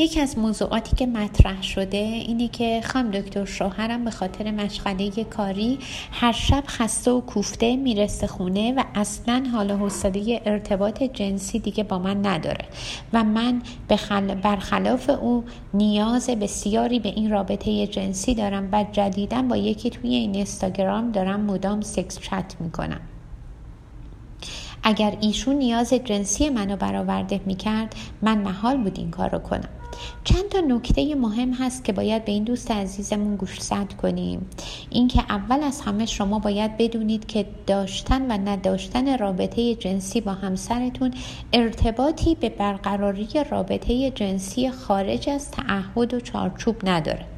یکی از موضوعاتی که مطرح شده اینه که خانم دکتر شوهرم به خاطر مشغله کاری هر شب خسته و کوفته می‌رسه خونه و اصلا حال حوصله ارتباط جنسی دیگه با من نداره و من برخلاف او نیاز بسیاری به این رابطه جنسی دارم و جدیدا با یکی توی این اینستاگرام دارم مدام سکس چت می‌کنم. اگر ایشون نیاز جنسی منو برآورده می‌کرد من محال بود این کار رو کنم. چند تا نکته مهم هست که باید به این دوست عزیزمون گوشزد کنیم. اینکه اول از همه شما باید بدونید که داشتن و نداشتن رابطه جنسی با همسرتون ارتباطی به برقراری رابطه جنسی خارج از تعهد و چارچوب نداره.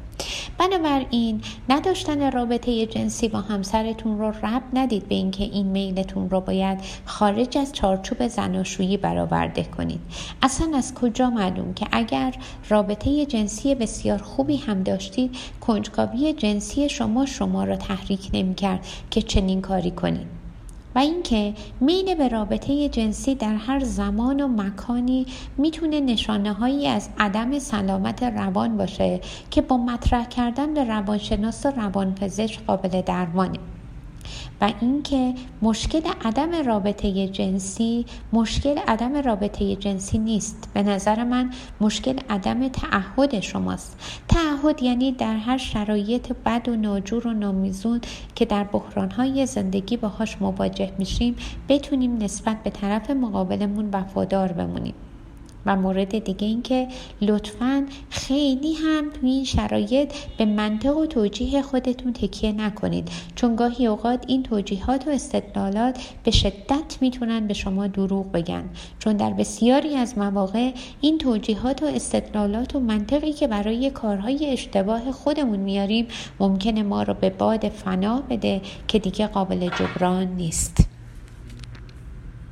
بنابراین نداشتن رابطه جنسی با همسرتون رو رب ندید به اینکه این میلتون رو باید خارج از چارچوب زناشویی برآورده کنید. اصلا از کجا معلوم که اگر رابطه جنسی بسیار خوبی هم داشتید کنجکاوی جنسی شما شما را تحریک نمی‌کرد که چنین کاری کنید. و اینکه میل به رابطه جنسی در هر زمان و مکانی می‌تونه نشانه هایی از عدم سلامت روان باشه که با مطرح کردن به روانشناس و روانپزشک قابل درمانه. و اینکه مشکل عدم رابطه جنسی مشکل عدم رابطه جنسی نیست. به نظر من مشکل عدم تعهد شماست. تعهد یعنی در هر شرایط بد و ناجور و نامیزون که در بحرانهای زندگی باهاش مواجه میشیم بتونیم نسبت به طرف مقابلمون وفادار بمونیم. و مورد دیگه این که لطفا خیلی هم توی این شرایط به منطق و توجیه خودتون تکیه نکنید. چون گاهی اوقات این توجیهات و استدلالات به شدت می‌تونن به شما دروغ بگن. چون در بسیاری از مواقع این توجیهات و استدلالات و منطقی که برای کارهای اشتباه خودمون میاریم ممکنه ما رو به باد فنا بده که دیگه قابل جبران نیست.